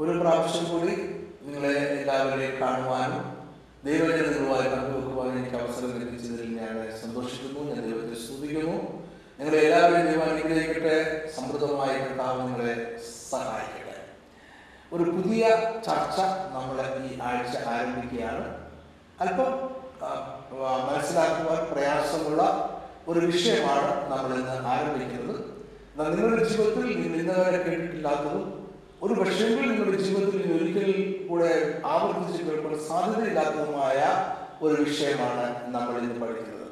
ഒരു പ്രാവശ്യം കൂടി നിങ്ങളെ എല്ലാവരെയും കാണുവാനും ദൈവജന നിങ്ങളുമായി പങ്കുവെക്കുവാനും എനിക്ക് അവസരം ലഭിച്ചതിൽ ഞാൻ സന്തോഷിക്കുന്നു ഞാൻ ദൈവത്തെ സ്തുതിക്കുന്നു. നിങ്ങളെ എല്ലാവരെയും ദൈവം അനുഗ്രഹിക്കട്ടെ സമൃദ്ധമായി കർത്താവ് നിങ്ങളെ സഹായിക്കട്ടെ. ഒരു പുതിയ ചർച്ച നമ്മൾ ഈ ആഴ്ച ആരംഭിക്കുകയാണ്. അല്പം മനസ്സിലാക്കുവാൻ പ്രയാസമുള്ള ഒരു വിഷയമാണ് നമ്മൾ ഇന്ന് ആരംഭിക്കുന്നത് നിങ്ങളുടെ ജീവിതത്തിൽ നിങ്ങൾ ഇന്നവരെ കേട്ടിട്ടില്ലാത്തതും ഒരു പക്ഷേ നിങ്ങളുടെ ജീവിതത്തിൽ ഒരിക്കൽ കൂടെ ആവർത്തിച്ച് കേൾക്കാൻ സാധ്യതയില്ലാത്തതുമായ ഒരു വിഷയമാണ് നമ്മൾ ഇന്ന് പഠിക്കുന്നത്.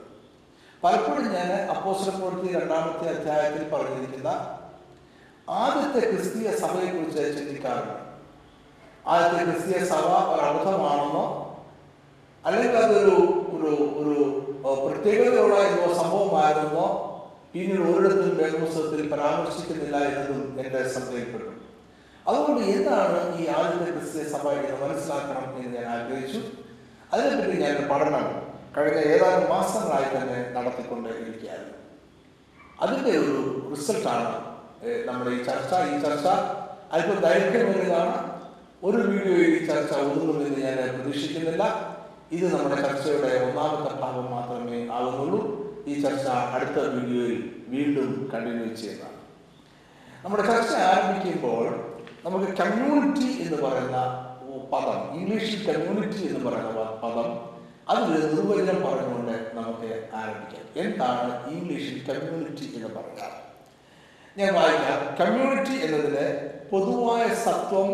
പലപ്പോഴും ഞാൻ അപ്പോസ്റ്റല പ്രവൃത്തി രണ്ടാമത്തെ അധ്യായത്തിൽ പറഞ്ഞിരിക്കുന്ന ആദ്യത്തെ ക്രിസ്തീയ സഭയെക്കുറിച്ച് ചിന്തിക്കാറുണ്ട്. ആദ്യത്തെ ക്രിസ്തീയ സഭ ഒരർത്ഥമാണെന്നോ അല്ലെങ്കിൽ അതൊരു ഒരു ഒരു എന്തോ സംഭവമായിരുന്നോ പിന്നീട് ഒരിടത്തും വേദപുസ്തകത്തിൽ പരാമർശിക്കുന്നില്ല എന്നതും എന്റെ ശ്രദ്ധയിൽപ്പെട്ടു അതുകൊണ്ട് എന്താണ് ഈ ആദ്യത്തെ ക്രിസ്തീയ സഭ എന്ന് മനസ്സിലാക്കണം എന്ന് ഞാൻ ആഗ്രഹിച്ചു. അതിനെപ്പറ്റി ഞാൻ പഠനം കഴിഞ്ഞ ഏതാനും മാസങ്ങളായി തന്നെ നടത്തിക്കൊണ്ട് ഇരിക്കുകയായിരുന്നു അതിന്റെ ഒരു റിസൾട്ടാണ് നമ്മുടെ ഈ ചർച്ച. ഈ ചർച്ച അല്പം ദൈർഘ്യമേറിയതാണ്. ഒരു വീഡിയോയിൽ ഈ ചർച്ച ഒതുങ്ങുമെന്ന് ഞാൻ പ്രതീക്ഷിക്കുന്നില്ല. ഇത് നമ്മുടെ ചർച്ചയുടെ ഒന്നാമത്തെ ഭാഗം മാത്രമേ ആകുന്നുള്ളൂ. ഈ ചർച്ച അടുത്ത വീഡിയോയിൽ വീണ്ടും കണ്ടിന്യൂ ചെയ്യുന്നതാണ്. നമ്മുടെ ചർച്ച ആരംഭിക്കുമ്പോൾ നമുക്ക് കമ്മ്യൂണിറ്റി എന്ന് പറയുന്ന പദം ഇംഗ്ലീഷിൽ കമ്മ്യൂണിറ്റി എന്ന് പറയുന്ന പദം അത് നിർവചനം പറഞ്ഞുകൊണ്ട് നമുക്ക് ആരംഭിക്കാം. എന്താണ് ഇംഗ്ലീഷിൽ കമ്മ്യൂണിറ്റി എന്ന് പറയുന്നത് ഞാൻ വായിക്കാം. കമ്മ്യൂണിറ്റി എന്നതിന് പൊതുവായ സത്വം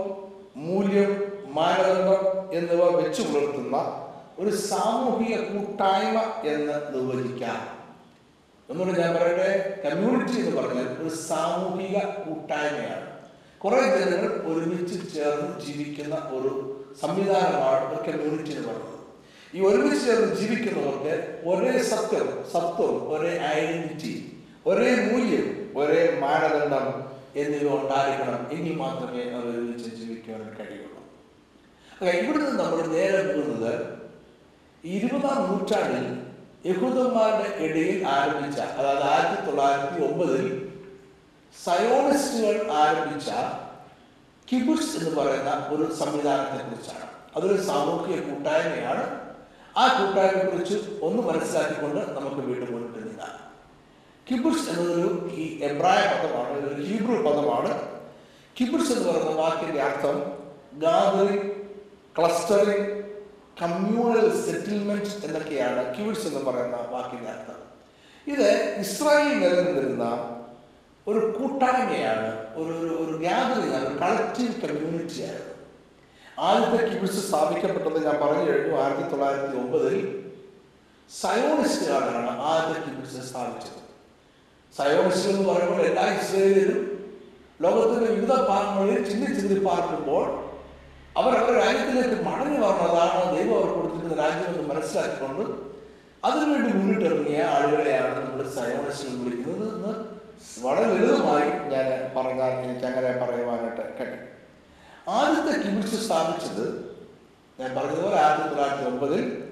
മൂല്യം മാനദണ്ഡം എന്നിവ വെച്ചു പുലർത്തുന്ന ഒരു സാമൂഹിക കൂട്ടായ്മ എന്ന് നിർവചിക്കാം. എന്നുകൊണ്ട് ഞാൻ പറയട്ടെ? കമ്മ്യൂണിറ്റി എന്ന് പറഞ്ഞാൽ ഒരു സാമൂഹിക കൂട്ടായ്മയാണ്. കുറെ ജനങ്ങൾ ഒരുമിച്ച് ചേർന്ന് ജീവിക്കുന്ന ഒരു സംവിധാനമാണ് ഒരു കമ്മ്യൂണിറ്റി എന്ന് പറയുന്നത്. ഈ ഒരുമിച്ച് ചേർന്ന് ജീവിക്കുന്നവർക്ക് ഒരേ സത്യം സത്വം ഒരേ ഐഡന്റിറ്റി ഒരേ മൂല്യം ഒരേ മാനദണ്ഡം എന്നിവ ഉണ്ടായിരിക്കണം. എങ്കിൽ മാത്രമേ അവർ ഒരുമിച്ച് ജീവിക്കുവാൻ കഴിയുള്ളൂ. ഇവിടെ ഇവിടുന്ന് നമ്മൾ നേരെ പോകുന്നത് ഇരുപതാം നൂറ്റാണ്ടിൽ യഹൂദന്മാരുടെ ഇടയിൽ ആരംഭിച്ച അതായത് ആയിരത്തി തൊള്ളായിരത്തി ഒമ്പതിൽ സയോണിസ്റ്റുകൾ ആരംഭിച്ച കിബുസ് എന്ന് പറയുന്ന ഒരു സംവിധാനത്തെ കുറിച്ചാണ് അതൊരു സാമൂഹിക കൂട്ടായ്മയാണ്. ആ കൂട്ടായ്മയെ കുറിച്ച് ഒന്ന് മനസ്സിലാക്കിക്കൊണ്ട് നമുക്ക് വീണ്ടും മുന്നിട്ട് നീങ്ങാം കിബുസ് എന്നതൊരു ഈ എബ്രായ പദമാണ് ഒരു ഹീബ്രു പദമാണ്. കിബുസ് എന്ന് പറയുന്ന വാക്കിന്റെ അർത്ഥം ഗാദറിംഗ് ക്ലസ്റ്ററിംഗ് കമ്മ്യൂണൽ സെറ്റിൽമെന്റ് എന്നൊക്കെയാണ് കിബുസ് എന്ന് പറയുന്ന വാക്കിന്റെ അർത്ഥം. ഇത് ഇസ്രായേൽ നിലനിന്നിരുന്ന ഒരു കൂട്ടായ്മയാണ് ഒരു ഒരു ഒരു ഗ്യാതറിംഗ് ആണ് ഒരു കളക്റ്റീവ് കമ്മ്യൂണിറ്റിയാണ്. ആദ്യത്തെ കിബിൾസ് സ്ഥാപിക്കപ്പെട്ടത് ഞാൻ പറഞ്ഞു കഴിഞ്ഞു ആയിരത്തി തൊള്ളായിരത്തി ഒമ്പതിൽ സയോണിസ്റ്റുകാരാണ് ആദ്യത്തെ കിബിൾസ് സ്ഥാപിച്ചത്. സയോണിസ്റ്റ് എന്ന് പറയുമ്പോൾ എല്ലാ ഇസ്രയേലിലും ലോകത്തിന്റെ വിവിധ ഭാഗങ്ങളിൽ ചിന്തി ചിന്തി പാർക്കുമ്പോൾ അവർ അവരുടെ രാജ്യത്തിലേക്ക് മടങ്ങി വന്നതാണ് ദൈവം അവർ കൊടുത്തിരിക്കുന്ന രാജ്യമെന്ന് മനസ്സിലാക്കിക്കൊണ്ട് അതിനുവേണ്ടി മുന്നിട്ടിറങ്ങിയ ആളുകളെയാണ് നമ്മൾ സയോണിസ്റ്റ് വിളിക്കുന്നത് എന്ന് വളരെ ലളിതമായി ഞാൻ പറഞ്ഞാൽ എനിക്ക് അങ്ങനെ പറയുവാനായിട്ട് കഴിയും. ആദ്യത്തെ കിബിൾസ് സ്ഥാപിച്ചത് ഞാൻ പറഞ്ഞതുപോലെ ആയിരത്തി തൊള്ളായിരത്തി ഒമ്പതിൽ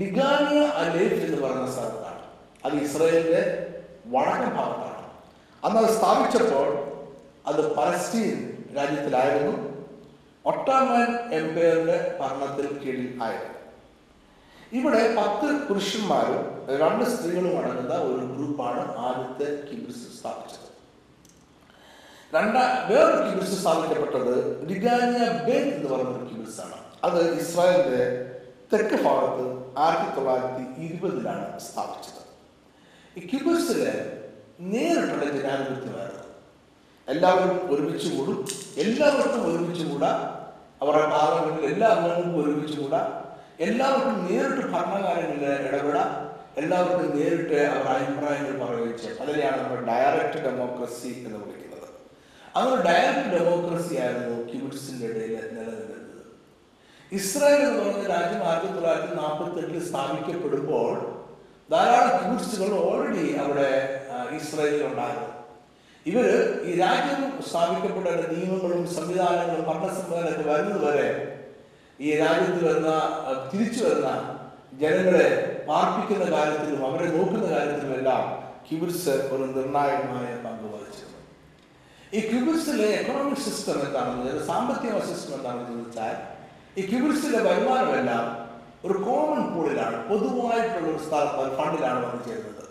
ഡിഗാനിയ അലേഫ് എന്ന് പറയുന്ന സ്ഥലത്താണ്. അത് ഇസ്രയേലിന്റെ വടക്കൻ ഭാഗത്താണ്. അന്ന് അത് സ്ഥാപിച്ചപ്പോൾ അത് പലസ്തീൻ രാജ്യത്തിലായിരുന്നു. ഒട്ടാമൻ എംപയറിന്റെ ഭരണത്തിൽ കീഴിൽ ആയിരുന്നു. ഇവിടെ പത്ത് പുരുഷന്മാരും രണ്ട് സ്ത്രീകളും അടങ്ങുന്ന ഒരു ഗ്രൂപ്പാണ് ആദ്യത്തെ കിബിസ് സ്ഥാപിച്ചത്. രണ്ടാ വേറൊരു കിബിസ് സ്ഥാപിക്കപ്പെട്ടത് ലിഗാനിയ ബേത്ത് എന്ന് പറയുന്ന ഒരു കിബിസ് ആണ് അത് ഇസ്രായേലിന്റെ തെക്ക് ഭാഗത്ത് ആയിരത്തി തൊള്ളായിരത്തി ഇരുപതിലാണ് സ്ഥാപിച്ചത്. ഈ കിബിൾസിൽ നേരിട്ടുള്ള ജനാധിപത്യമായിരുന്നു. എല്ലാവരും ഒരുമിച്ച് കൂടും എല്ലാവർക്കും ഒരുമിച്ച് കൂടാ അവരുടെ പാർലമെന്റിൽ എല്ലാ അംഗങ്ങൾക്കും ഒരുമിച്ച് കൂടാം എല്ലാവർക്കും നേരിട്ട് ഭരണകാര്യങ്ങളിൽ ഇടപെടാം. എല്ലാവർക്കും നേരിട്ട് അവരുടെ അഭിപ്രായങ്ങൾ പറയുകയും അതിനെയാണ് നമ്മൾ ഡയറക്റ്റ് ഡെമോക്രസി എന്ന് വിളിക്കുന്നത്. അങ്ങനെ ഡയറക്റ്റ് ഡെമോക്രസി ആയിരുന്നു കിബിറ്റ്സിന്റെ ഇടയിൽ നിലനിന്നിരുന്നത്. ഇസ്രായേൽ എന്ന് പറയുന്ന രാജ്യം ആയിരത്തി തൊള്ളായിരത്തി നാൽപ്പത്തി എട്ടിൽ സ്ഥാപിക്കപ്പെടുമ്പോൾ ധാരാളം കിബിറ്റ്സുകൾ ഓൾറെഡി അവിടെ ഇസ്രായേലിൽ ഉണ്ടായിരുന്നു ഇവർ ഈ രാജ്യം സ്ഥാപിക്കപ്പെട്ട നിയമങ്ങളും സംവിധാനങ്ങളും ഭരണ സംവിധാനമൊക്കെ വരുന്നത് വരെ ഈ രാജ്യത്ത് വരുന്ന തിരിച്ചു വരുന്ന ജനങ്ങളെ പാർപ്പിക്കുന്ന കാര്യത്തിലും അവരെ നോക്കുന്ന കാര്യത്തിലുമെല്ലാം കിബിറ്റ്സ് ഒരു നിർണായകമായ പങ്ക് വഹിച്ചിരുന്നു. ഈ ക്യൂബിക്സിലെ എക്കണോമിക് സിസ്റ്റം എന്താണെന്ന് സാമ്പത്തിക സിസ്റ്റം എന്താണെന്ന് ചോദിച്ചാൽ ഈ ക്യൂബിക്സിലെ വരുമാനമെല്ലാം ഒരു കോമൺ പൂളിലാണ് പൊതുവായിട്ടുള്ള ഒരു സ്ഥലത്ത് ഫണ്ടിലാണ് വന്നു ചേരുന്നത്.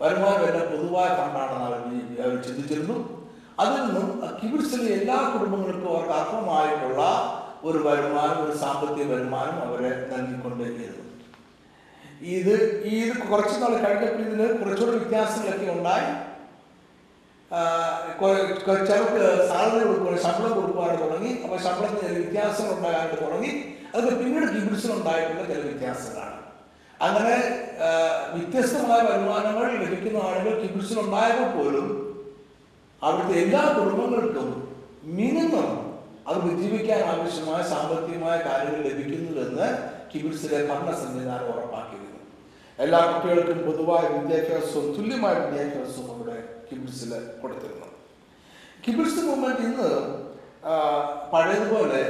വരുമാനമെല്ലാം പൊതുവായ ഫണ്ടാണെന്ന് അവർ അവർ ചിന്തിച്ചിരുന്നു. അതിൽ നിന്നും ക്യൂബിക്സിലെ എല്ലാ കുടുംബങ്ങൾക്കും അവർക്ക് അർഹമായിട്ടുള്ള ഒരു വരുമാനം ഒരു സാമ്പത്തിക വരുമാനം അവരെ നൽകിക്കൊണ്ടേയിരുന്നു ഇത് ഈ ഇത് കുറച്ച് നാൾ കഴിഞ്ഞപ്പോൾ ഇതിന് കുറച്ചുകൂടി വ്യത്യാസങ്ങളൊക്കെ ഉണ്ടായി. ചിലർക്ക് സാലറി കൊടുക്കുക ശമ്പളം കൊടുക്കുവാൻ തുടങ്ങി. അപ്പോൾ ശമ്പളത്തിന് ചില വ്യത്യാസങ്ങൾ ഉണ്ടാകാനായിട്ട് തുടങ്ങി. അതൊക്കെ പിന്നീട് കിബിഡ്സിലുണ്ടായിട്ടുള്ള ചില വ്യത്യാസങ്ങളാണ്. അങ്ങനെ വ്യത്യസ്തമായ വരുമാനങ്ങൾ ലഭിക്കുന്ന ആളുകൾ കിബിഡ്സിലുണ്ടായപ്പോൾ പോലും അവിടുത്തെ എല്ലാ കുടുംബങ്ങൾക്കും മിനിമം അവർക്ക് വിജീവിക്കാൻ ആവശ്യമായ സാമ്പത്തികമായ കാര്യങ്ങൾ ലഭിക്കുന്നുവെന്ന് കിബിഡ്സിലെ ഭരണ സംവിധാനം ഉറപ്പാക്കിയിരുന്നു. എല്ലാ കുട്ടികൾക്കും പൊതുവായ വിദ്യാഭ്യാസവും തുല്യമായ വിദ്യാഭ്യാസവും അവിടെ കിബിഡ്സിൽ കൊടുത്തിരുന്നു. കിബിഡ്സ് മൂവ്മെന്റ് ഇന്ന് പഴയതുപോലെ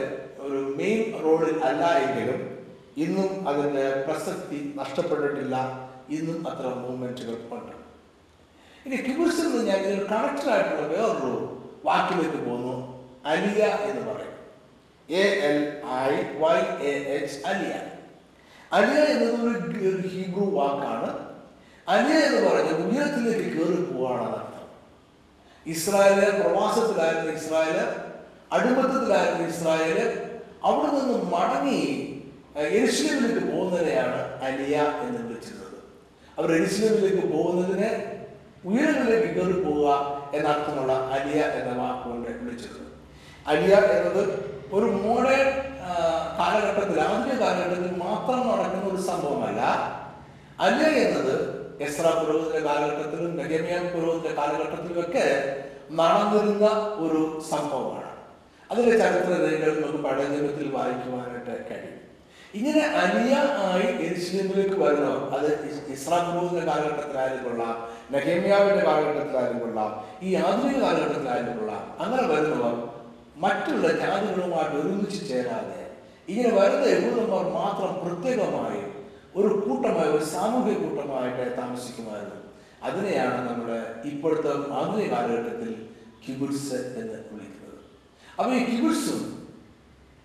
ഒരു മെയിൻ റോഡിൽ അല്ല എങ്കിലും ഇന്നും അതിന്റെ പ്രസക്തി നഷ്ടപ്പെട്ടിട്ടില്ല. ഇന്നും അത്ര മൂവ്മെന്റുകൾ ഉണ്ട്. ഇനി കിബിഡ്സിൽ നിന്ന് ഞാൻ ഇതിൽ കണക്റ്റഡ് ആയിട്ടുള്ള വേറൊരു വാക്കിലേക്ക് പോകുന്നു. അലിയ എന്ന് പറയും. A L I Y A H aliyah. Aliyah എന്നത് ഒരു ഹീബ്രു വാക്കാണ്. അലിയ എന്ന് പറഞ്ഞാൽ ഉയരത്തിലേക്ക് കയറി പോവാണെന്ന് അർത്ഥം ഇസ്രായേൽ പ്രവാസത്തിലായിരുന്ന ഇസ്രായേൽ അടിമത്തത്തിലായിരുന്ന ഇസ്രായേൽ അവിടെ നിന്ന് മടങ്ങി എരിശ്ലമിലേക്ക് പോകുന്നതിനെയാണ് അലിയ എന്ന് വിളിച്ചിരുന്നത്. അവർ എരിശ്ലമിലേക്ക് പോകുന്നതിനെ ഉയരങ്ങളിലേക്ക് കയറി പോവുക എന്നർത്ഥമുള്ള അലിയ എന്ന വാക്കുകൊണ്ട് വിളിച്ചിരുന്നത്. അലിയ എന്നത് ഒരു മോഡേൺ കാലഘട്ടത്തിൽ ആധുനിക കാലഘട്ടത്തിൽ മാത്രം നടക്കുന്ന ഒരു സംഭവമല്ല. അലിയ എന്നത് എസ്ര പുരോഹിതന്റെ കാലഘട്ടത്തിലും നെഹമ്യ പുരോഹിതന്റെ കാലഘട്ടത്തിലും ഒക്കെ നടന്നിരുന്ന ഒരു സംഭവമാണ്. അതിന്റെ ചരിത്ര രേഖകൾ നമുക്ക് പഴയ നിയമത്തിൽ വായിക്കുവാനായിട്ട് കഴിയും. ഇങ്ങനെ അലിയ ആയി എരിശിലേമിലേക്ക് വരുന്നവർ അത് ഇസ്ലാം പുരോഹിതന്റെ കാലഘട്ടത്തിലായാലും കൊള്ളാം നെഹമ്യാവിന്റെ കാലഘട്ടത്തിലായാലും കൊള്ളാം ഈ ആധുനിക കാലഘട്ടത്തിലായാലും കൊള്ളാം അങ്ങനെ വരുന്നവർ മറ്റുള്ള ജാതികളുമായിട്ട് ഒരുമിച്ച് ചേരാതെ ഇങ്ങനെ വരുന്ന യഹൂദന്മാർ മാത്രം പ്രത്യേകമായി ഒരു കൂട്ടമായി ഒരു സാമൂഹിക കൂട്ടമായിട്ട് താമസിക്കുമായിരുന്നു. അതിനെയാണ് നമ്മുടെ ഇപ്പോഴത്തെ ആധുനിക കാലഘട്ടത്തിൽ കിബുഡ്സ് എന്ന് വിളിക്കുന്നത്. അപ്പോൾ ഈ കിബുഡ്സും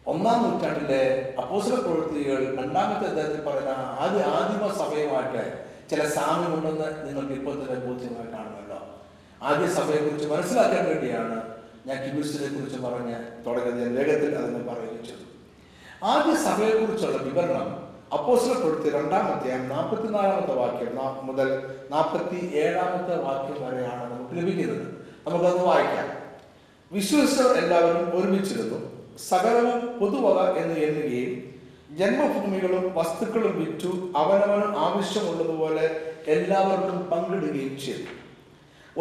ഒന്നാം നൂറ്റാണ്ടിലെ അപ്പോസല പ്രവൃത്തികൾ രണ്ടാമത്തെ അദ്ദേഹത്തിൽ പറയുന്ന ആദ്യ ആദിമ സഭയുമായിട്ട് ചില സാമ്യമുണ്ടെന്ന് നിങ്ങൾക്ക് ഇപ്പോൾ തന്നെ ബോധ്യമായി കാണുമല്ലോ. ആദ്യ സഭയെക്കുറിച്ച് മനസ്സിലാക്കാൻ വേണ്ടിയാണ് ഞാൻ കിബിഡ്സിനെ കുറിച്ച് പറഞ്ഞ് തുടങ്ങി ഞാൻ വേഗത്തിൽ അതിനെ പറയുകയും ചെയ്തു ആദ്യ സഭയെക്കുറിച്ചുള്ള വിവരണം അപ്പോസ്തല പ്രവൃത്തി രണ്ടാമത്തെ നാൽപ്പത്തിനാലാമത്തെ വാക്യം മുതൽ നാൽപ്പത്തി ഏഴാമത്തെ വാക്യം വരെയാണ് നമുക്ക് ലഭിക്കുന്നത്. നമുക്കത് വായിക്കാം. വിശ്വസിച്ചവർ എല്ലാവരും ഒരുമിച്ചിരുന്നു. സകലവും പൊതുവക എന്ന് എണ്ണുകയും ജന്മഭൂമികളും വസ്തുക്കളും വിറ്റു. അവനവന് ആവശ്യമുള്ളതുപോലെ എല്ലാവർക്കും പങ്കിടുകയും ചെയ്തു.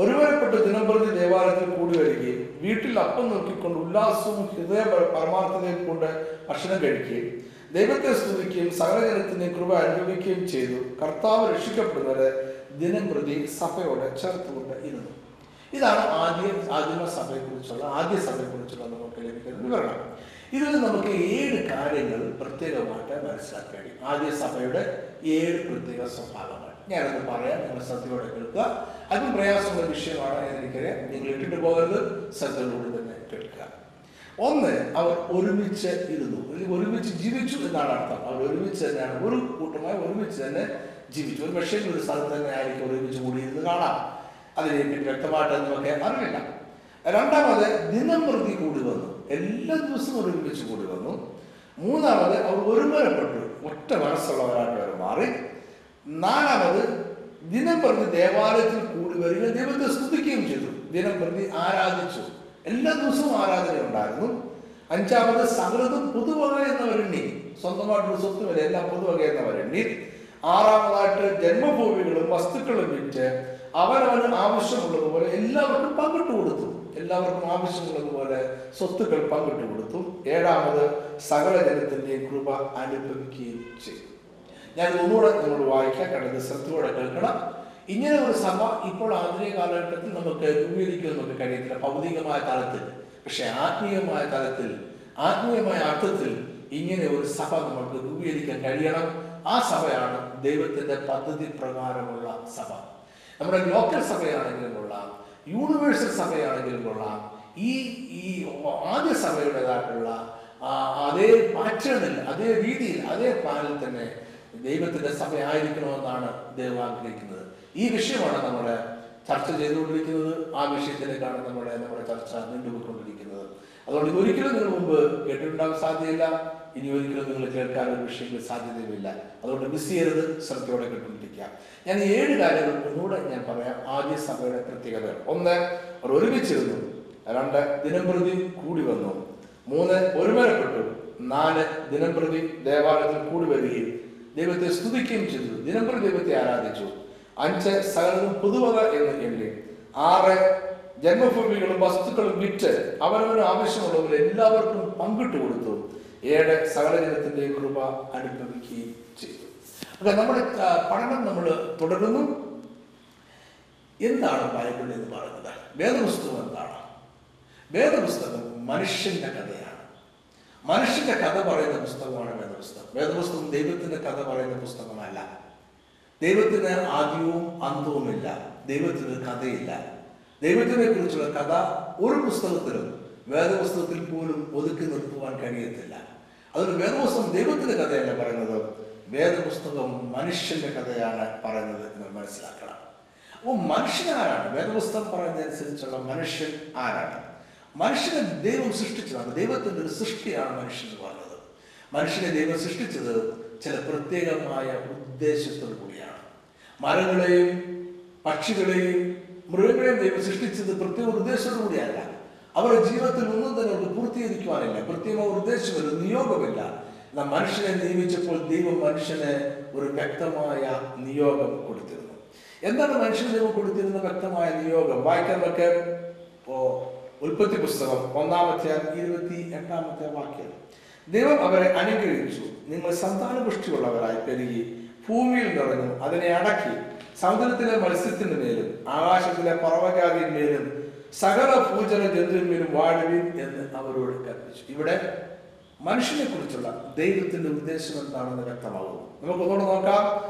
ഒരുവരെപ്പെട്ട് ദിനംപ്രതി ദേവാലയത്തിൽ കൂടി വരികയും വീട്ടിൽ അപ്പം നോക്കിക്കൊണ്ട് ഉല്ലാസവും ഹൃദയ പരമാർത്ഥതയും കൊണ്ട് ഭക്ഷണം കഴിക്കുകയും ദൈവത്തെ സ്തുതിക്കുകയും സകല ജനത്തിനെ കൃപ അനുഭവിക്കുകയും ചെയ്തു. കർത്താവ് രക്ഷിക്കപ്പെടുന്നവരെ ദിനം പ്രതി സഭയോടെ ചേർത്തുകൊണ്ട് ഇരുന്നു. ഇതാണ് ആദ്യ ആദിമ സഭയെക്കുറിച്ചുള്ള ആദ്യ സഭയെക്കുറിച്ചുള്ള നമുക്ക് ലഭിക്കുന്ന വിവരണം. ഇതിൽ നമുക്ക് ഏഴ് കാര്യങ്ങൾ പ്രത്യേകമായിട്ട് മനസ്സിലാക്കാൻ കഴിയും ആദ്യ സഭയുടെ ഏഴ് പ്രത്യേക സ്വഭാവങ്ങൾ. ഞാനത് പറയാം നിങ്ങൾ ശ്രദ്ധയോടെ കേൾക്കുക. അല്പം പ്രയാസമുള്ള വിഷയമാണ് എനിക്കറിയാം നിങ്ങൾ ഇട്ടിട്ട് പോകരുത്. ശ്രദ്ധയോട് തന്നെ കേൾക്കുക. ഒന്ന് അവർ ഒരുമിച്ച് ഇരുന്നു. ഒരുമിച്ച് ജീവിച്ചു എന്നാണ് അർത്ഥം. അവർ ഒരുമിച്ച് തന്നെയാണ്. ഒരു കൂട്ടമായി ഒരുമിച്ച് തന്നെ ജീവിച്ചു. ഒരു പക്ഷേ ഒരു സ്ഥലത്ത് തന്നെ ആയിരിക്കും ഒരുമിച്ച് കൂടിയിരുന്ന് കാണാം. അതിനെ വ്യക്തമായിട്ട് നമുക്ക് അറിയില്ല രണ്ടാമത് ദിനം പ്രതി കൂടി വന്നു. എല്ലാ ദിവസവും ഒരുമിച്ച് കൂടി വന്നു. മൂന്നാമത് അവർ ഒരുമരപ്പെട്ടു ഒറ്റ മനസ്സുള്ളവരായിട്ട് അവർ മാറി. നാലാമത് ദിനം പ്രതി ദേവാലയത്തിൽ കൂടി വരികയും ദൈവത്തെ സ്തുതിക്കുകയും ചെയ്തു. ദിനം പ്രതി ആരാധിച്ചു. എല്ലാ ദിവസവും ആരാധന ഉണ്ടായിരുന്നു അഞ്ചാമത് സകലതും പൊതുവക എന്നവരെണ്ണി സ്വന്തമായിട്ടൊരു സ്വത്തുമില്ല എല്ലാം പൊതുവക എന്നവരെണ്ണി ആറാമതായിട്ട് ജന്മഭൂമികളും വസ്തുക്കളും വിറ്റ് അവനവന് ആവശ്യമുള്ളതുപോലെ എല്ലാവർക്കും പങ്കിട്ട് കൊടുത്തു. എല്ലാവർക്കും ആവശ്യമുള്ളതുപോലെ സ്വത്തുക്കൾ പങ്കിട്ട് കൊടുത്തു. ഏഴാമത് സകല ജനത്തിന്റെയും കൃപ അനുഭവിക്കുകയും ചെയ്തു. ഞാൻ ഒന്നുകൂടെ നിങ്ങൾ വായിക്കാൻ കണ്ടത് ശ്രദ്ധയോടെ കേൾക്കണം. ഇങ്ങനെ ഒരു സഭ ഇപ്പോൾ ആധുനിക കാലഘട്ടത്തിൽ നമുക്ക് രൂപീകരിക്കാൻ നമുക്ക് കഴിയത്തില്ല ഭൗതികമായ തലത്തിൽ. പക്ഷെ ആത്മീയമായ തലത്തിൽ ആത്മീയമായ അർത്ഥത്തിൽ ഇങ്ങനെ ഒരു സഭ നമുക്ക് രൂപീകരിക്കാൻ കഴിയണം. ആ സഭയാണ് ദൈവത്തിന്റെ പദ്ധതി പ്രകാരമുള്ള സഭ. നമ്മുടെ ലോക്കൽ സഭയാണെങ്കിലും കൊള്ളാം യൂണിവേഴ്സൽ സഭയാണെങ്കിലും കൊള്ളാം. ഈ ഈ ആദ്യ സഭയുടേതായിട്ടുള്ള അതേ പാറ്റേണിൽ അതേ രീതിയിൽ അതേ പ്ലാനിൽ തന്നെ ദൈവത്തിന്റെ സഭയായിരിക്കണമെന്നാണ് ദൈവം ആഗ്രഹിക്കുന്നത്. ഈ വിഷയമാണ് നമ്മൾ ചർച്ച ചെയ്തുകൊണ്ടിരിക്കുന്നത്. ആ വിഷയത്തിലേക്കാണ് നമ്മുടെ നമ്മുടെ ചർച്ച നീണ്ടുപോയിക്കൊണ്ടിരിക്കുന്നത്. അതുകൊണ്ട് ഒരിക്കലും നിങ്ങൾ മുമ്പ് കേട്ടിട്ടുണ്ടാകാൻ സാധ്യതയില്ല. ഇനി ഒരിക്കലും നിങ്ങൾ കേൾക്കാൻ ഒരു വിഷയങ്ങൾ സാധ്യതയുമില്ല. അതുകൊണ്ട് മിസ് ചെയ്യരുത്. ശ്രദ്ധയോടെ കേട്ടുകൊണ്ടിരിക്കുക. ഞാൻ ഏഴ് കാര്യങ്ങൾ ഒന്നുകൂടെ ഞാൻ പറയാം. ആദ്യ സഭയുടെ പ്രത്യേകത ഒന്ന് അവർ ഒരുമിച്ചിരുന്നു. രണ്ട് ദിനംപ്രതി കൂടി വന്നു. മൂന്ന് ഒരുമനപ്പെട്ടു. നാല് ദിനംപ്രതി ദേവാലയത്തിൽ കൂടി വരികയും ദൈവത്തെ സ്തുതിക്കുകയും ചെയ്തു. ദിനംപ്രതി ദൈവത്തെ ആരാധിച്ചു. അഞ്ച് സകലവും പുതുവത എന്ന് എണ്ണി ആറ് ജന്മഭൂമികളും വസ്തുക്കളും വിറ്റ് അവനവന് ആവശ്യമുള്ളവർ എല്ലാവർക്കും പങ്കിട്ട് കൊടുത്തു. ഏഴ് സകല ജനത്തിന്റെ കൃപ അനുഭവിക്കുകയും ചെയ്തു. അപ്പൊ നമ്മുടെ പഠനം നമ്മൾ തുടരുന്നു. എന്താണ് ബൈബിൾ എന്ന് പറയുന്നത്? വേദപുസ്തകം എന്താണ്? വേദപുസ്തകം മനുഷ്യന്റെ കഥയാണ്. മനുഷ്യന്റെ കഥ പറയുന്ന പുസ്തകമാണ് വേദപുസ്തകം. വേദപുസ്തകം ദൈവത്തിന്റെ കഥ പറയുന്ന പുസ്തകമല്ല. ദൈവത്തിന് ആദ്യവും അന്തവുമില്ല ദൈവത്തിന് കഥയില്ല. ദൈവത്തിനെ കുറിച്ചുള്ള കഥ ഒരു പുസ്തകത്തിലും വേദപുസ്തകത്തിൽ പോലും ഒതുക്കി നിർത്തുവാൻ കഴിയത്തില്ല. അതൊരു വേദപുസ്തകം ദൈവത്തിന്റെ കഥയല്ല പറയുന്നത്. വേദപുസ്തകം മനുഷ്യന്റെ കഥയാണ് പറയുന്നത് എന്ന് മനസ്സിലാക്കണം. അപ്പോൾ മനുഷ്യൻ ആരാണ്? വേദപുസ്തകം പറയുന്നതനുസരിച്ചുള്ള മനുഷ്യൻ ആരാണ്? മനുഷ്യനെ ദൈവം സൃഷ്ടിച്ചതാണ്. ദൈവത്തിന്റെ ഒരു സൃഷ്ടിയാണ് മനുഷ്യൻ എന്ന് പറഞ്ഞത്. മനുഷ്യനെ ദൈവം സൃഷ്ടിച്ചത് ചില പ്രത്യേകമായ ഉദ്ദേശത്തോടു കൂടിയാണ്. മരങ്ങളെയും പക്ഷികളെയും മൃഗങ്ങളെയും ദൈവം സൃഷ്ടിച്ചത് പ്രത്യേക ഉദ്ദേശത്തോടു കൂടിയല്ല. അവരുടെ ജീവിതത്തിൽ ഒന്നും തന്നെ അവർക്ക് പൂർത്തീകരിക്കുവാനില്ല. പ്രത്യേക ഉദ്ദേശമില്ല നിയോഗമില്ല. എന്നാൽ മനുഷ്യനെ നിയമിച്ചപ്പോൾ ദൈവം മനുഷ്യന് ഒരു വ്യക്തമായ നിയോഗം കൊടുത്തിരുന്നു. എന്താണ് മനുഷ്യന് ദൈവം കൊടുത്തിരുന്ന വ്യക്തമായ നിയോഗം? വായിക്കാൻ ഉൽപ്പത്തി പുസ്തകം ഒന്നാമത്തെ ഇരുപത്തി എട്ടാമത്തെ വാക്യം. ദൈവം അവരെ അനുഗ്രഹിച്ചു. നിങ്ങൾ സന്താനപുഷ്ടിയുള്ളവരായി പെരുകി ഭൂമിയിൽ നിറഞ്ഞു അതിനെ അടക്കി സമുദ്രത്തിലെ മത്സ്യത്തിന് മേലും ആകാശത്തിലെ പർവജാതിന്മേലും സകല പൂജന ജന്തുവിന്മേലും വാഴുവിൻ എന്ന് അവരോട് കൽപ്പിച്ചു. ഇവിടെ മനുഷ്യനെ കുറിച്ചുള്ള ദൈവത്തിന്റെ ഉദ്ദേശം എന്താണെന്ന് വ്യക്തമാകുന്നു. നമുക്ക് ഒന്നുകൂടെ നോക്കാം.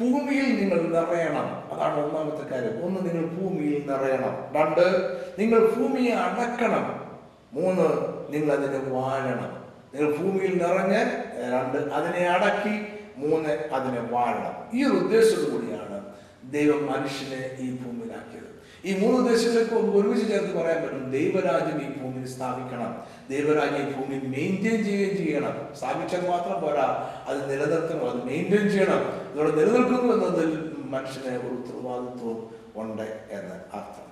ഭൂമിയിൽ നിങ്ങൾ നിറയണം. അതാണ് ഒന്നാമത്തെ കാര്യം. ഒന്ന് നിങ്ങൾ ഭൂമിയിൽ നിറയണം. രണ്ട് നിങ്ങൾ ഭൂമിയെ അടക്കണം. മൂന്ന് നിങ്ങൾ അതിനെ വാഴണം. നിങ്ങൾ ഭൂമിയിൽ നിറഞ്ഞ് രണ്ട് അതിനെ അടക്കി മൂന്ന് അതിനെ വാഴണം. ഈ ഒരു ഉദ്ദേശത്തോടു കൂടിയാണ് ദൈവം മനുഷ്യനെ ഈ ഭൂമിയിലാക്കിയത്. ഈ മൂന്ന് ഉദ്ദേശങ്ങൾക്ക് ഒരുമിച്ച് ചേർത്ത് പറയാൻ പറ്റും ദൈവരാജ്യം ഈ ഭൂമിയിൽ സ്ഥാപിക്കണം. ദൈവരാജ്യം ഈ ഭൂമി മെയിന്റെയിൻ ചെയ്യുകയും ചെയ്യണം. സ്ഥാപിച്ചാൽ മാത്രം പോരാ അത് നിലനിർത്തണം അത് മെയിന്റെയിൻ ചെയ്യണം. അതോടെ നിലനിൽക്കുന്നു എന്നതിൽ മനുഷ്യനെ ഒരു ഉത്തരവാദിത്വം ഉണ്ട് എന്ന് അർത്ഥം.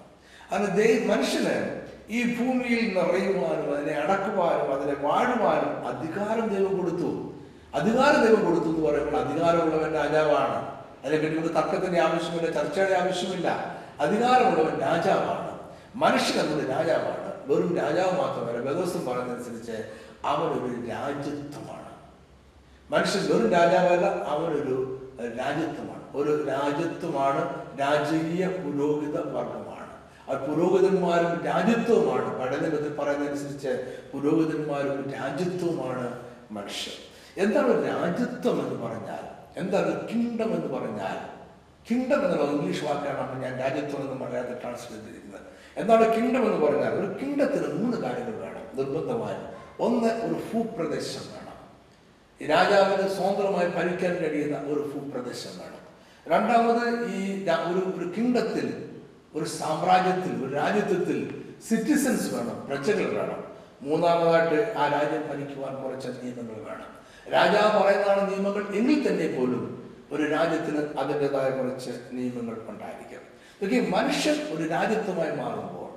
അത് ദൈവ മനുഷ്യന് ഈ ഭൂമിയിൽ നിറയുവാനും അതിനെ അടക്കുവാനും അതിനെ വാഴുവാനും അധികാരം ദൈവം കൊടുത്തു. അധികാരം ദൈവം കൊടുത്തു എന്ന് പറയുമ്പോൾ അധികാരമുള്ളവൻ രാജാവാണ്. അതിനെപ്പറ്റി നമുക്ക് തർക്കത്തിന്റെ ആവശ്യമില്ല ചർച്ചയുടെ ആവശ്യമില്ല. അധികാരമുള്ളവൻ രാജാവാണ്. മനുഷ്യൻ എന്നത് രാജാവാണ്. വെറും രാജാവ് മാത്രമല്ല വേദോസം പറഞ്ഞതനുസരിച്ച് അവനൊരു രാജ്യത്വമാണ്. മനുഷ്യൻ വെറും രാജാവല്ല അവനൊരു രാജ്യത്വമാണ് ഒരു രാജ്യത്വമാണ് രാജകീയ പുരോഹിത വർഗമാണ്. ആ പുരോഹിതന്മാരും രാജ്യത്വമാണ് പഠനത്തിൽ പറയുന്നതനുസരിച്ച് പുരോഹിതന്മാരും രാജ്യത്വമാണ് മനുഷ്യർ. എന്താണ് രാജ്യത്വം എന്ന് പറഞ്ഞാൽ? എന്താണ് കിങ്ഡം എന്ന് പറഞ്ഞാൽ? കിങ്ഡം എന്നുള്ള ഇംഗ്ലീഷ് വാക്കാണ് അപ്പം ഞാൻ രാജ്യത്വം എന്ന് പറയാതെ ട്രാൻസ്ലേറ്റ് ചെയ്തിരിക്കുന്നത്. എന്താണ് കിങ്ഡം എന്ന് പറഞ്ഞാൽ? ഒരു കിങ്ഡത്തിന് മൂന്ന് കാര്യങ്ങൾ വേണം നിർബന്ധമായും. ഒന്ന് ഒരു ഭൂപ്രദേശം. രാജാവിന് സ്വതന്ത്രമായി ഭരിക്കാൻ കഴിയുന്ന ഒരു ഭൂപ്രദേശം വേണം രണ്ടാമത് ഈ ഒരു ഒരു കിങ്ഡത്തിൽ ഒരു സാമ്രാജ്യത്തിൽ ഒരു രാജ്യത്വത്തിൽ സിറ്റിസൻസ് വേണം പ്രജകൾ വേണം. മൂന്നാമതായിട്ട് ആ രാജ്യം ഭരിക്കുവാൻ കുറച്ച് നിയമങ്ങൾ വേണം. രാജാവ് പറയുന്നതാണ് നിയമങ്ങൾ എങ്കിൽ തന്നെ പോലും ഒരു രാജ്യത്തിന് അതിന്റെതായ കുറച്ച് നിയമങ്ങൾ ഉണ്ടായിരിക്കും. ഇതൊക്കെ മനുഷ്യൻ ഒരു രാജ്യത്വമായി മാറുമ്പോൾ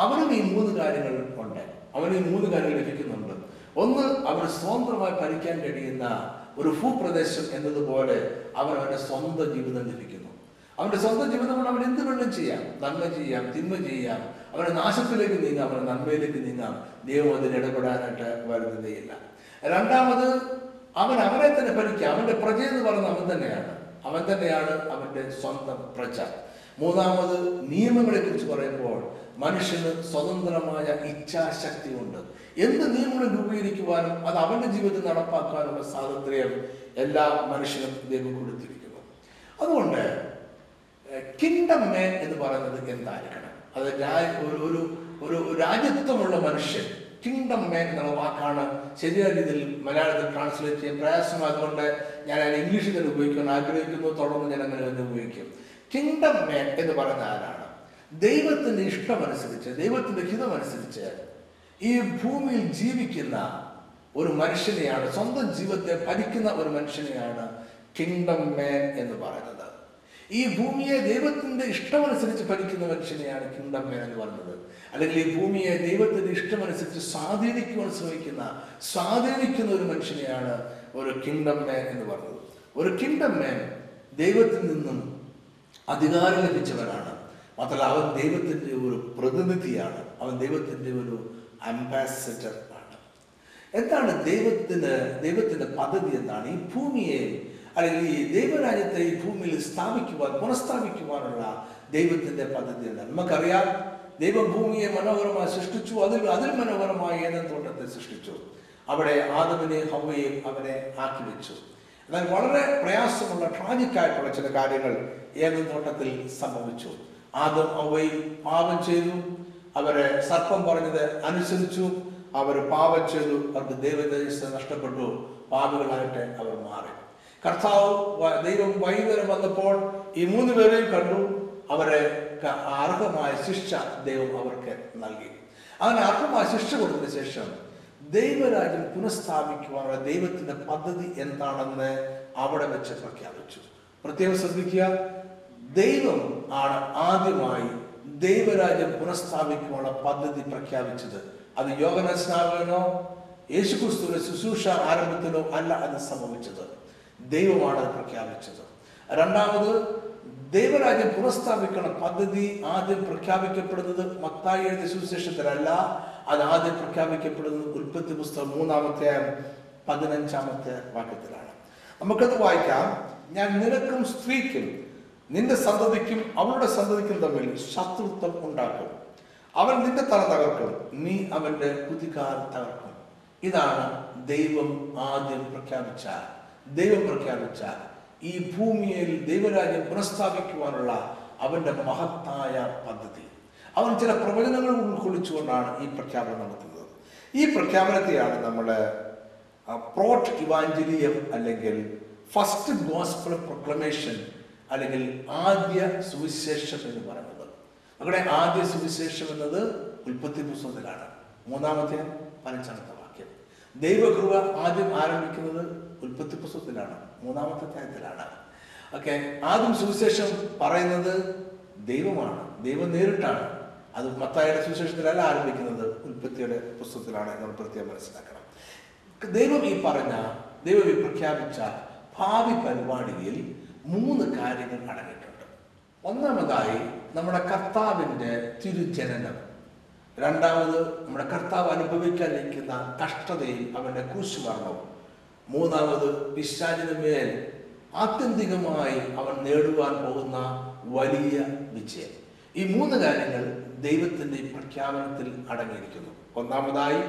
അവനും ഈ മൂന്ന് കാര്യങ്ങൾ ഉണ്ട്. അവന് ഈ മൂന്ന് കാര്യങ്ങൾ ലഭിക്കുന്നുണ്ട്. ഒന്ന് അവർ സ്വതന്ത്രമായി ഭരിക്കാൻ കഴിയുന്ന ഒരു ഭൂപ്രദേശം എന്നതുപോലെ അവർ അവരുടെ സ്വന്തം ജീവിതം ലഭിക്കുന്നു. അവരുടെ സ്വന്തം ജീവിതം കൊണ്ട് അവൻ എന്ത് വേണം ചെയ്യാം. നന്മ ചെയ്യാം തിന്മ ചെയ്യാം. അവരുടെ നാശത്തിലേക്ക് നീങ്ങാം അവരുടെ നന്മയിലേക്ക് നീങ്ങാം. ദൈവം അതിന് ഇടപെടാനായിട്ട് വരുന്നതേയില്ല. രണ്ടാമത് അവൻ അവനെ തന്നെ ഭരിക്കാം അവന്റെ പ്രജ എന്ന് പറയുന്നത് അവൻ തന്നെയാണ്. അവൻ തന്നെയാണ് അവന്റെ സ്വന്തം പ്രജ. മൂന്നാമത് നിയമങ്ങളെ കുറിച്ച് പറയുമ്പോൾ മനുഷ്യന് സ്വതന്ത്രമായ ഇച്ഛാശക്തി ഉണ്ട് എന്ത് നിയമങ്ങളും രൂപീകരിക്കുവാനും അത് അവന്റെ ജീവിതത്തിൽ നടപ്പാക്കാനുള്ള സ്വാതന്ത്ര്യം എല്ലാ മനുഷ്യനും ദൈവം കൊടുത്തിരിക്കുന്നു. അതുകൊണ്ട് കിങ്ഡം മേൻ എന്ന് പറയുന്നത് എന്തായിരിക്കണം? അത് ഒരു ഒരു രാജ്യത്വമുള്ള മനുഷ്യൻ കിങ്ഡം മാൻ എന്നുള്ള വാക്കാണ് ശരിയായ രീതിയിൽ മലയാളത്തിൽ ട്രാൻസ്ലേറ്റ് ചെയ്യാൻ പ്രയാസമായതുകൊണ്ട് ഞാൻ അതിനെ ഇംഗ്ലീഷിൽ തന്നെ ഉപയോഗിക്കാൻ ആഗ്രഹിക്കുന്നു തുടർന്ന് ഞാൻ അങ്ങനെ തന്നെ ഉപയോഗിക്കും. കിങ്ഡം മാൻ എന്ന് പറയുന്ന ആരാണ്? ദൈവത്തിന്റെ ഇഷ്ടമനുസരിച്ച് ദൈവത്തിന്റെ ഹിതമനുസരിച്ച് ഈ ഭൂമിയിൽ ജീവിക്കുന്ന ഒരു മനുഷ്യനെയാണ് സ്വന്തം ജീവിതത്തെ ഭരിക്കുന്ന ഒരു മനുഷ്യനെയാണ് കിങ്ഡം മാൻ എന്ന് പറയുന്നത്. ഈ ഭൂമിയെ ദൈവത്തിന്റെ ഇഷ്ടമനുസരിച്ച് ഭരിക്കുന്ന മനുഷ്യനെയാണ് കിങ്ഡം മാൻ എന്ന് പറയുന്നത്. അല്ലെങ്കിൽ ഈ ഭൂമിയെ ദൈവത്തിന്റെ ഇഷ്ടമനുസരിച്ച് സ്വാധീനിക്കുവാൻ ശ്രമിക്കുന്ന സ്വാധീനിക്കുന്ന ഒരു മനുഷ്യനെയാണ് ഒരു കിങ്ഡം മാൻ എന്ന് പറയുന്നത്. ഒരു കിങ്ഡം മാൻ ദൈവത്തിൽ നിന്നും അധികാരം ലഭിച്ചവനാണ്. മാത്രമല്ല അവൻ ദൈവത്തിന്റെ ഒരു പ്രതിനിധിയാണ്. അവൻ ദൈവത്തിന്റെ ഒരു അംബാസഡർ ആണ്. എന്താണ് ദൈവത്തിന് ദൈവത്തിന്റെ പദ്ധതി എന്താണ്? ഈ ഭൂമിയെ അല്ലെങ്കിൽ ഈ ദൈവരാജ്യത്തെ ഈ ഭൂമിയിൽ സ്ഥാപിക്കുവാൻ പുനഃസ്ഥാപിക്കുവാനുള്ള ദൈവത്തിന്റെ പദ്ധതി എന്താണ്? നമുക്കറിയാം ദൈവം ഭൂമിയെ മനോഹരമായി സൃഷ്ടിച്ചു അതിൽ അതിൽ മനോഹരമായ ഏതൻ തോട്ടത്തെ സൃഷ്ടിച്ചു. അവിടെ ആദവിനെ ഹവയെയും അവനെ ആക്കി വെച്ചു. എന്നാൽ വളരെ പ്രയാസമുള്ള ട്രാജിക്കായിട്ടുള്ള ചില കാര്യങ്ങൾ ഏതൻ തോട്ടത്തിൽ സംഭവിച്ചു. ആദം ഹവയും പാപം ചെയ്തു. അവരെ സർപ്പം പറഞ്ഞത് അനുസരിച്ചു അവർ പാപം ചെയ്തു അവർക്ക് ദൈവദേശ നഷ്ടപ്പെട്ടു പാപികളായിട്ട് അവർ മാറി. കർത്താവ് ദൈവം വൈകുന്നേരം വന്നപ്പോൾ ഈ മൂന്ന് പേരെയും കണ്ടു. അവരെ അർഹമായ ശിക്ഷ ദൈവം അവർക്ക് നൽകി. അങ്ങനെ അർഹമായ ശിക്ഷ കൊടുത്തതിന് ശേഷം ദൈവരാജ്യം പുനഃസ്ഥാപിക്കുവാനുള്ള ദൈവത്തിന്റെ പദ്ധതി എന്താണെന്ന് അവിടെ വെച്ച് പ്രഖ്യാപിച്ചു. പ്രത്യേകം ശ്രദ്ധിക്കുക ദൈവം ആണ് ആദ്യമായി ദൈവരാജ്യം പുനഃസ്ഥാപിക്കുവാനുള്ള പദ്ധതി പ്രഖ്യാപിച്ചത്. അത് യോഗന സ്നാപകനോ യേശുക്രിസ്തുവിന്റെ ശുശ്രൂഷ ആരംഭത്തിലോ അല്ല അത് സംഭവിച്ചത്. ദൈവമാണ് അത് പ്രഖ്യാപിച്ചത്. രണ്ടാമത് ദൈവരാജ്യം പുനഃസ്ഥാപിക്കണ പദ്ധതി ആദ്യം പ്രഖ്യാപിക്കപ്പെടുന്നത് മത്തായി എഴുതിയ സുവിശേഷത്തിലല്ല. അത് ആദ്യം പ്രഖ്യാപിക്കപ്പെടുന്നത് ഉൽപ്പത്തി പുസ്തകം മൂന്നാമത്തെ പതിനഞ്ചാമത്തെ വാക്യത്തിലാണ്. നമുക്കത് വായിക്കാം. ഞാൻ നിനക്കും സ്ത്രീക്കും നിന്റെ സന്തതിക്കും അവളുടെ സന്തതിക്കും തമ്മിൽ ശത്രുത്വം ഉണ്ടാക്കും. അവൻ നിന്റെ തല തകർക്കും. നീ അവന്റെ കുതികാൽ തകർക്കും. ഇതാണ് ദൈവം ആദ്യം പ്രഖ്യാപിച്ച ദൈവം പ്രഖ്യാപിച്ച ഈ ഭൂമിയിൽ ദൈവരാജ്യം പുനഃസ്ഥാപിക്കുവാനുള്ള അവന്റെ മഹത്തായ പദ്ധതി. അവൻ ചില പ്രവചനങ്ങൾ ഉൾക്കൊള്ളിച്ചുകൊണ്ടാണ് ഈ പ്രഖ്യാപനം നടത്തുന്നത്. ഈ പ്രഖ്യാപനത്തെയാണ് നമ്മൾ പ്രോട്ട് ഇവാഞ്ചലിയം അല്ലെങ്കിൽ ഫസ്റ്റ് ഗോസ്പൽ പ്രൊക്ലമേഷൻ അല്ലെങ്കിൽ ആദ്യ സുവിശേഷം എന്ന് പറയുന്നത്. അവിടെ ആദ്യ സുവിശേഷം എന്നത് ഉൽപ്പത്തി പുസ്തകത്തിലാണ്. മൂന്നാമത്തെ പതിനഞ്ചാമത്തെ വാക്യം. ദൈവകൃപ ആദ്യം ആരംഭിക്കുന്നത് ഉൽപ്പത്തി പുസ്തകത്തിലാണ്. മൂന്നാമത്തെ അധ്യായത്തിലാണ്. ഓക്കെ ആദ്യം സുവിശേഷം പറയുന്നത് ദൈവമാണ്. ദൈവം നേരിട്ടാണ്. അത് മത്തായുടെ സുവിശേഷത്തിലല്ല ആരംഭിക്കുന്നത്. ഉൽപ്പത്തിയുടെ പുസ്തകത്തിലാണ് നമ്മൾ പ്രത്യേകം മനസ്സിലാക്കണം. ദൈവം ഈ പറഞ്ഞ ദൈവം ഈ പ്രഖ്യാപിച്ച ഭാവി പരിപാടിയിൽ മൂന്ന് കാര്യങ്ങൾ അടങ്ങിയിട്ടുണ്ട്. ഒന്നാമതായി നമ്മുടെ കർത്താവിന്റെ തിരുജനനം. രണ്ടാമത് നമ്മുടെ കർത്താവ് അനുഭവിക്കാനിരിക്കുന്ന കഷ്ടതയും അവന്റെ ക്രൂശുമരണവും. മൂന്നാമത് പിശാചിന് മേൽ ആത്യന്തികമായി അവൻ നേടുവാൻ പോകുന്ന വലിയ വിജയം. ഈ മൂന്ന് കാര്യങ്ങൾ ദൈവത്തിന്റെ പ്രഖ്യാപനത്തിൽ അടങ്ങിയിരിക്കുന്നു. ഒന്നാമതായി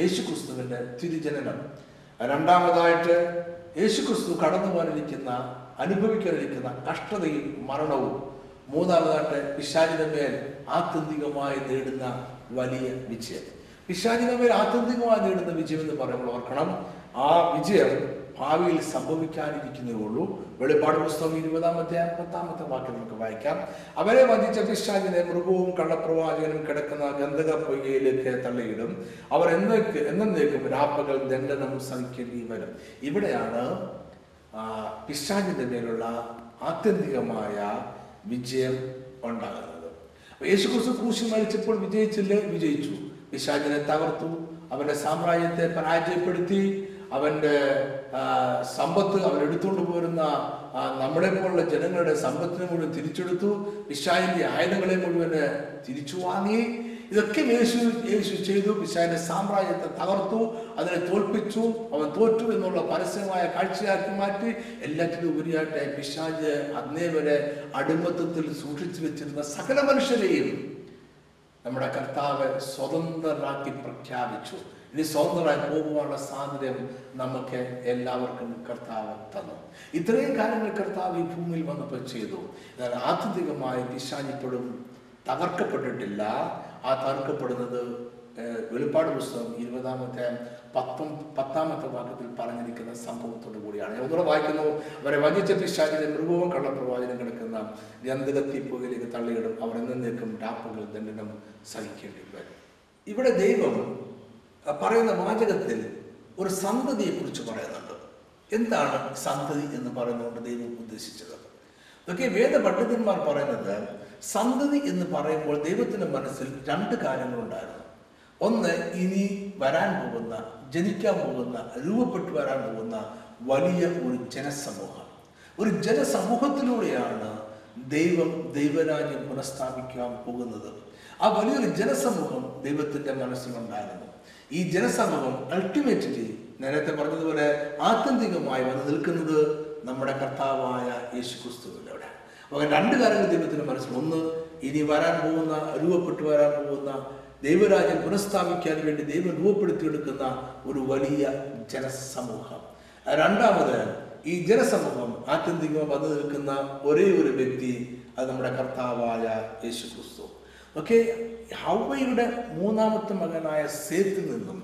യേശുക്രിസ്തുവിന്റെ തിരുജനനം. രണ്ടാമതായിട്ട് യേശുക്രിസ്തു കടന്നു പോകാനിരിക്കുന്ന അനുഭവിക്കാനിരിക്കുന്ന കഷ്ടതയും മരണവും മൂന്നാമതായിട്ട് പിശാചിന്റെ മേൽ ആത്യന്തികമായി നേടുന്ന വലിയ വിജയം. പിശാചിന്റെ മേൽ ആത്യന്തികമായി നേടുന്ന വിജയം എന്ന് പറയുമ്പോൾ ഓർക്കണം ആ വിജയം ഭാവിയിൽ സംഭവിക്കാനിരിക്കുന്നേ ഉള്ളൂ. വെളിപ്പാട് പുസ്തകം ഇരുപതാമത്തെ പത്താമത്തെ വാക്യം നമുക്ക് വായിക്കാം. അവരെ വധിച്ച പിശാചിനെ മൃഗവും കള്ളപ്രവാചകനും കിടക്കുന്ന ഗന്ധക പൊയ്കയിലേക്ക് തള്ളിയിടും. അവർ എന്നേക്ക് എന്നേക്കും രാപ്പകൽ ദണ്ഡനം സഹിക്കേണ്ടി വരും. ഇവിടെയാണ് ആ, പിശാചിന്റെ മേലുള്ള ആത്യന്തികമായ വിജയം ഉണ്ടാകുന്നത്. യേശു ക്രിസ്തു ക്രൂശിൽ മരിച്ചപ്പോൾ വിജയിച്ചില്ലേ? വിജയിച്ചു. പിശാചിനെ തകർത്തു. അവന്റെ സാമ്രാജ്യത്തെ പരാജയപ്പെടുത്തി. അവന്റെ ആ, സമ്പത്ത് അവൻ എടുത്തുകൊണ്ട് പോരുന്ന നമ്മളെ പോലുള്ള ജനങ്ങളുടെ സമ്പത്തിനെ മുഴുവൻ തിരിച്ചെടുത്തു. പിശാചിന്റെ ആയുധങ്ങളെ മുഴുവൻ തിരിച്ചു വാങ്ങി. ഇതൊക്കെ യേശു യേശു ചെയ്തു. പിശാന്റെ സാമ്രാജ്യത്തെ തകർത്തു അതിനെ തോൽപ്പിച്ചു. അവൻ തോറ്റു എന്നുള്ള പരസ്യമായ കാഴ്ചയാക്കി മാറ്റി. എല്ലാറ്റിനും ഉപരിയായിട്ട് പിശാജ് അന്നേ വരെ അടിമത്തത്തിൽ സൂക്ഷിച്ചു വെച്ചിരുന്ന സകല മനുഷ്യരെയും നമ്മുടെ കർത്താവ് സ്വതന്ത്രരാക്കി പ്രഖ്യാപിച്ചു. ഇനി സ്വതന്ത്രമായി പോകുവാനുള്ള സ്വാതന്ത്ര്യം നമുക്ക് എല്ലാവർക്കും കർത്താവ് തന്നു. ഇത്രയും കാര്യങ്ങൾ കർത്താവ് ഈ ഭൂമിയിൽ വന്നപ്പോൾ ചെയ്തു. എന്നാൽ ആത്യന്തികമായി പിശാചിപ്പോഴും തകർക്കപ്പെട്ടിട്ടില്ല. ആ തകർക്കപ്പെടുന്നത് ഏഹ്, വെളിപ്പാട് പുസ്തകം ഇരുപതാമത്തെ പത്തും പത്താമത്തെ വാക്യത്തിൽ പറഞ്ഞിരിക്കുന്ന സംഭവത്തോടു കൂടിയാണ്. ഒന്നുകൂടെ വായിക്കുന്നു. അവരെ വഞ്ചിച്ച പിശാചിന്റെ മൃഗവും കള്ളപ്രവാചനം കിടക്കുന്ന ഗന്ധകത്തി പുകയിലേക്ക് തള്ളിയിടും. അവർ എന്നേക്കും ഡാപ്പുകൾ ദണ്ഡനം സഹിക്കേണ്ടി വരും. ഇവിടെ ദൈവം പറയുന്ന വാചകത്തിൽ ഒരു സന്തതിയെ കുറിച്ച് പറയുന്നുണ്ട്. എന്താണ് സന്തതി എന്ന് പറയുന്നതുകൊണ്ട് ദൈവം ഉദ്ദേശിച്ചത്? ഇതൊക്കെ വേദ പണ്ഡിതന്മാർ പറയുന്നത് സന്തതി എന്ന് പറയുമ്പോൾ ദൈവത്തിന്റെ മനസ്സിൽ രണ്ട് കാര്യങ്ങളുണ്ടായിരുന്നു. ഒന്ന് ഇനി വരാൻ പോകുന്ന ജനിക്കാൻ പോകുന്ന രൂപപ്പെട്ടു വരാൻ പോകുന്ന വലിയ ഒരു ജനസമൂഹം. ഒരു ജനസമൂഹത്തിലൂടെയാണ് ദൈവം ദൈവരാജ്യം പുനഃസ്ഥാപിക്കാൻ പോകുന്നത്. ആ വലിയൊരു ജനസമൂഹം ദൈവത്തിന്റെ മനസ്സിലുണ്ടായിരുന്നു. ഈ ജനസമൂഹം അൾട്ടിമേറ്റ്ലി നേരത്തെ പറഞ്ഞതുപോലെ ആത്യന്തികമായി വന്ന് നിൽക്കുന്നത് നമ്മുടെ കർത്താവായ യേശു ക്രിസ്തുവിലൂടെ അപ്പോൾ രണ്ട് കാര്യങ്ങൾ ദൈവത്തിന്റെ മനസ്സിൽ ഒന്ന് ഇനി വരാൻ പോകുന്ന രൂപപ്പെട്ടു വരാൻ പോകുന്ന ദൈവരാജ്യം പുനഃസ്ഥാപിക്കാൻ വേണ്ടി ദൈവം രൂപപ്പെടുത്തിയെടുക്കുന്ന ഒരു വലിയ ജനസമൂഹം. രണ്ടാമത് ഈ ജനസമൂഹം ആത്യന്തികമായി വന്നു നിൽക്കുന്ന ഒരേ ഒരു വ്യക്തി അത് നമ്മുടെ കർത്താവായ യേശു ക്രിസ്തു ഓക്കെ ഹൗവയുടെ മൂന്നാമത്തെ മകനായ സേത്തിൽ നിന്നും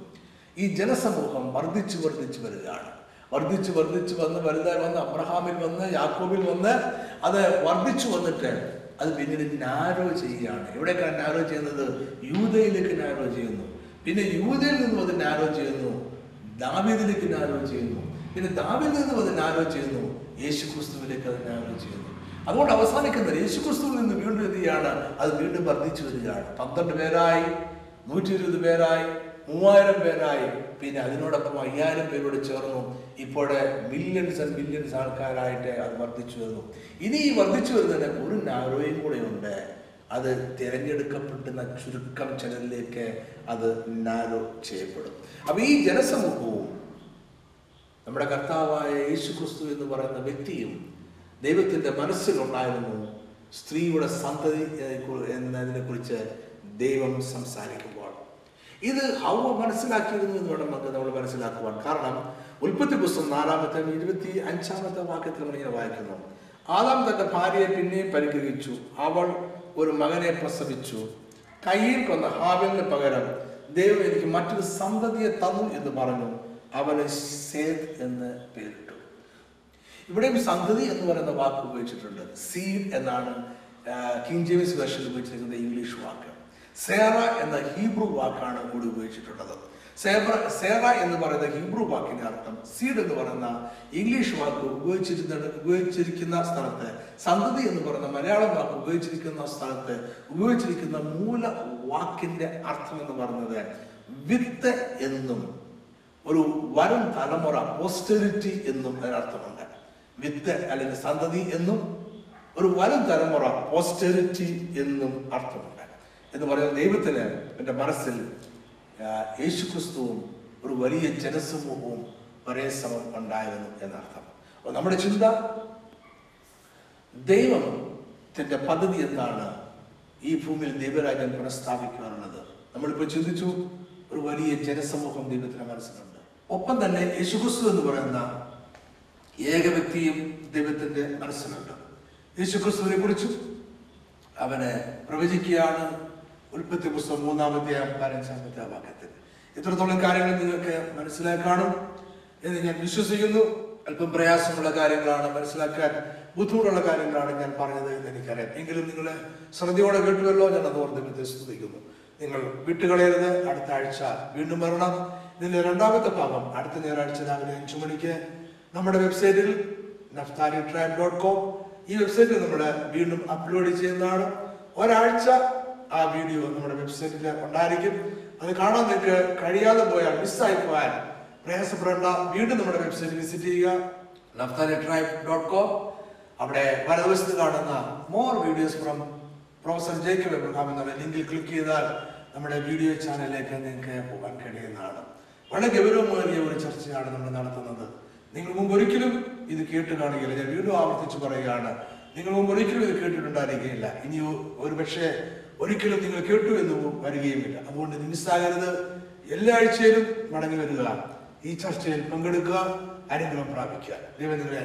ഈ ജനസമൂഹം വർദ്ധിച്ചു വർദ്ധിച്ചു വരികയാണ്. വർദ്ധിച്ചു വർദ്ധിച്ച് വന്ന് വലുതായി വന്ന് അബ്രഹാമിൽ വന്ന് യാക്കോബിൽ വന്ന് അത് വർദ്ധിച്ചു വന്നിട്ട് അത് പിന്നീട് നാരോ ചെയ്യുകയാണ്. എവിടേക്കാണ് നാരോ ചെയ്യുന്നത്? യൂതയിലേക്ക് നാരോ ചെയ്യുന്നു. പിന്നെ യൂതയിൽ നിന്നും അത് നാരോ ചെയ്യുന്നു. ദാവീദിലേക്ക് നാരോ ചെയ്യുന്നു. പിന്നെ ദാവീദിൽ നിന്നും അത് നാരോ ചെയ്യുന്നു. യേശു ക്രിസ്തുവിലേക്ക് അത് നാരോ ചെയ്യുന്നു. അതുകൊണ്ട് അവസാനിക്കുന്നത് യേശു ക്രിസ്തുവിൽ നിന്ന് വീണ്ടും എന്ത് അത് വീണ്ടും വർദ്ധിച്ചു വരികയാണ്. പന്ത്രണ്ട് പേരായി. നൂറ്റി ഇരുപത് പേരായി. മൂവായിരം പേരായി. പിന്നെ അതിനോടൊപ്പം അയ്യായിരം പേരോട് ചേർന്നു. ഇപ്പോഴെ മില്യൺസ് ആൻഡ് മില്യൺസ് ആൾക്കാരായിട്ട് അത് വർദ്ധിച്ചു വരുന്നു. ഇനി ഈ വർദ്ധിച്ചു വരുന്നതിന് ഒരു നാരോയും കൂടെ ഉണ്ട് അത് തിരഞ്ഞെടുക്കപ്പെടുന്ന ചുരുക്കം ചിലരിലേക്ക് അത് നാരോ ചെയ്യപ്പെടും. അപ്പൊ ഈ ജനസമൂഹവും നമ്മുടെ കർത്താവായ യേശു ക്രിസ്തു എന്ന് പറയുന്ന വ്യക്തിയും ദൈവത്തിന്റെ മനസ്സിലുണ്ടായിരുന്നു സ്ത്രീയുടെ സന്തതി എന്നതിനെ കുറിച്ച് ദൈവം സംസാരിക്കുമ്പോൾ. ഇത് ഹൗവ മനസ്സിലാക്കിയിരുന്നു എന്ന് വേണം നമുക്ക് നമ്മൾ മനസ്സിലാക്കുവാൻ. കാരണം ഉൽപ്പത്തി പുസ്തകം നാലാമത്തെ ഇരുപത്തി അഞ്ചാമത്തെ വാക്യത്തിൽ നമ്മൾ ഇങ്ങനെ വായിക്കുന്നു. ആദാം തന്റെ ഭാര്യയെ പിന്നെയും പരിഗ്രഹിച്ചു. അവൾ ഒരു മകനെ പ്രസവിച്ചു. കയ്യിൽ കൊന്ന ഹാവലിന് പകരം ദൈവം എനിക്ക് മറ്റൊരു സന്തതിയെ തന്നു എന്ന് പറഞ്ഞു. അവന് സേത് എന്ന് പേരിട്ടു. ഇവിടെയും സന്തതി എന്ന് പറയുന്ന വാക്ക് ഉപയോഗിച്ചിട്ടുണ്ട്. സീഡ് എന്നാണ് കിങ് ജെയിംസ് വേർഷൻ ഉപയോഗിച്ചിരിക്കുന്ന ഇംഗ്ലീഷ് വാക്ക് സേറ എന്ന ഹീബ്രു വാക്കാണ് കൂടി ഉപയോഗിച്ചിട്ടുള്ളത്. സേറ സേറ എന്ന് പറയുന്ന ഹീബ്രു വാക്കിന്റെ അർത്ഥം സീഡ് എന്ന് പറയുന്ന ഇംഗ്ലീഷ് വാക്ക് ഉപയോഗിച്ചിരുന്ന ഉപയോഗിച്ചിരിക്കുന്ന സ്ഥലത്ത് സന്തതി എന്ന് പറയുന്ന മലയാളം വാക്ക് ഉപയോഗിച്ചിരിക്കുന്ന സ്ഥലത്ത് ഉപയോഗിച്ചിരിക്കുന്ന മൂല വാക്കിന്റെ അർത്ഥം എന്ന് പറയുന്നത് വിത്ത് എന്നും ഒരു വരും തലമുറ പോസ്റ്ററിറ്റി എന്നും അതിനർത്ഥമുണ്ട് വിത്ത് അല്ലെങ്കിൽ സന്തതി എന്നും ഒരു വരും തലമുറ പോസ്റ്ററിറ്റി എന്നും അർത്ഥമുണ്ട്. എന്ന് പറയുന്ന ദൈവത്തിന് എന്റെ മനസ്സിൽ യേശുക്രിസ്തുവും ഒരു വലിയ ജനസമൂഹവും ഒരേ സമം ഉണ്ടായിരുന്നു എന്നർത്ഥം. അപ്പോൾ നമ്മുടെ ചിന്ത ദൈവം തന്റെ പദ്ധതി എന്താണ് ഈ ഭൂമിയിൽ ദൈവരാജ്യം പുനഃസ്ഥാപിക്കുവാനുള്ളത് നമ്മളിപ്പോൾ ചിന്തിച്ചു ഒരു വലിയ ജനസമൂഹം ദൈവത്തിന്റെ മനസ്സിലുണ്ട്. ഒപ്പം തന്നെ യേശുക്രിസ്തു എന്ന് പറയുന്ന ഏക വ്യക്തിയും ദൈവത്തിന്റെ മനസ്സിലുണ്ട്. യേശുക്രിസ്തുവിനെ കുറിച്ചും അവനെ പ്രവചിക്കുകയാണ് ഉൽപ്പത്തി പുസ്തകം മൂന്നാമത്തെ പതിനഞ്ചാമത്തെ വാക്യത്തിൽ ഇത്രത്തോളം കാര്യങ്ങൾ നിങ്ങൾക്ക് മനസ്സിലായി കാണും എന്ന് ഞാൻ വിശ്വസിക്കുന്നു. അല്പം പ്രയാസമുള്ള കാര്യങ്ങളാണ് മനസ്സിലാക്കാൻ ബുദ്ധിമുട്ടുള്ള കാര്യങ്ങളാണ് ഞാൻ പറഞ്ഞത് എന്ന് എനിക്കറിയാം. എങ്കിലും നിങ്ങൾ ശ്രദ്ധയോടെ കേട്ടുവല്ലോ ഞാൻ അത് ഓർത്ത് ദൈവത്തെ സ്തുതിക്കുന്നു. നിങ്ങൾ വിട്ടുകളയരുത്. അടുത്ത ആഴ്ച വീണ്ടും വരണം. ഇതിന്റെ രണ്ടാമത്തെ ഭാഗം അടുത്ത ഞായറാഴ്ച രാവിലെ അഞ്ചു മണിക്ക് നമ്മുടെ വെബ്സൈറ്റിൽ നഫ്താലി ട്രൈബ് ഡോട്ട് കോം. ഈ വെബ്സൈറ്റിൽ നമ്മൾ വീണ്ടും അപ്ലോഡ് ചെയ്യുന്നതാണ്. ഒരാഴ്ച ആ വീഡിയോ നമ്മുടെ വെബ്സൈറ്റിൽ ഉണ്ടായിരിക്കും. അത് കാണാൻ നിങ്ങൾക്ക് കഴിയാതെ പോയാൽ മിസ്സായി പോയാൽ പ്രയാസപ്പെടേണ്ട. വീണ്ടും നമ്മുടെ വെബ്സൈറ്റ് വിസിറ്റ് ചെയ്യുക. നഫ്താലി ട്രൈബ് ഡോട്ട് കോം അവിടെ വലതുവശത്ത് കാണുന്ന more videos from professor Jacob Abraham എന്നുള്ള ലിങ്കിൽ ക്ലിക്ക് ചെയ്താൽ നമ്മുടെ വീഡിയോ ചാനലിലേക്ക് നിങ്ങൾക്ക് പോകാൻ കഴിയുന്നതാണ്. വളരെ ഗൗരവമേറിയ ഒരു ചർച്ചയാണ് നമ്മൾ നടത്തുന്നത്. നിങ്ങൾ മുമ്പ് ഒരിക്കലും ഇത് കേട്ട് കാണുകയില്ല. ഞാൻ വീണ്ടും ആവർത്തിച്ച് പറയുകയാണ്. നിങ്ങൾ മുമ്പ് ഒരിക്കലും ഇത് കേട്ടിട്ടുണ്ടായിരിക്കുകയില്ല. ഇനി ഒരു പക്ഷേ ഒരിക്കലും നിങ്ങൾ കേട്ടു എന്ന് വരികയുമില്ല അതുകൊണ്ട് ഇത് മിസ്സാകരുത് എല്ലാ ആഴ്ചയിലും മടങ്ങി വരിക ഈ ചർച്ചയിൽ പങ്കെടുക്കുക അനുഗ്രഹം പ്രാപിക്കുക. ദൈവം നിങ്ങളെ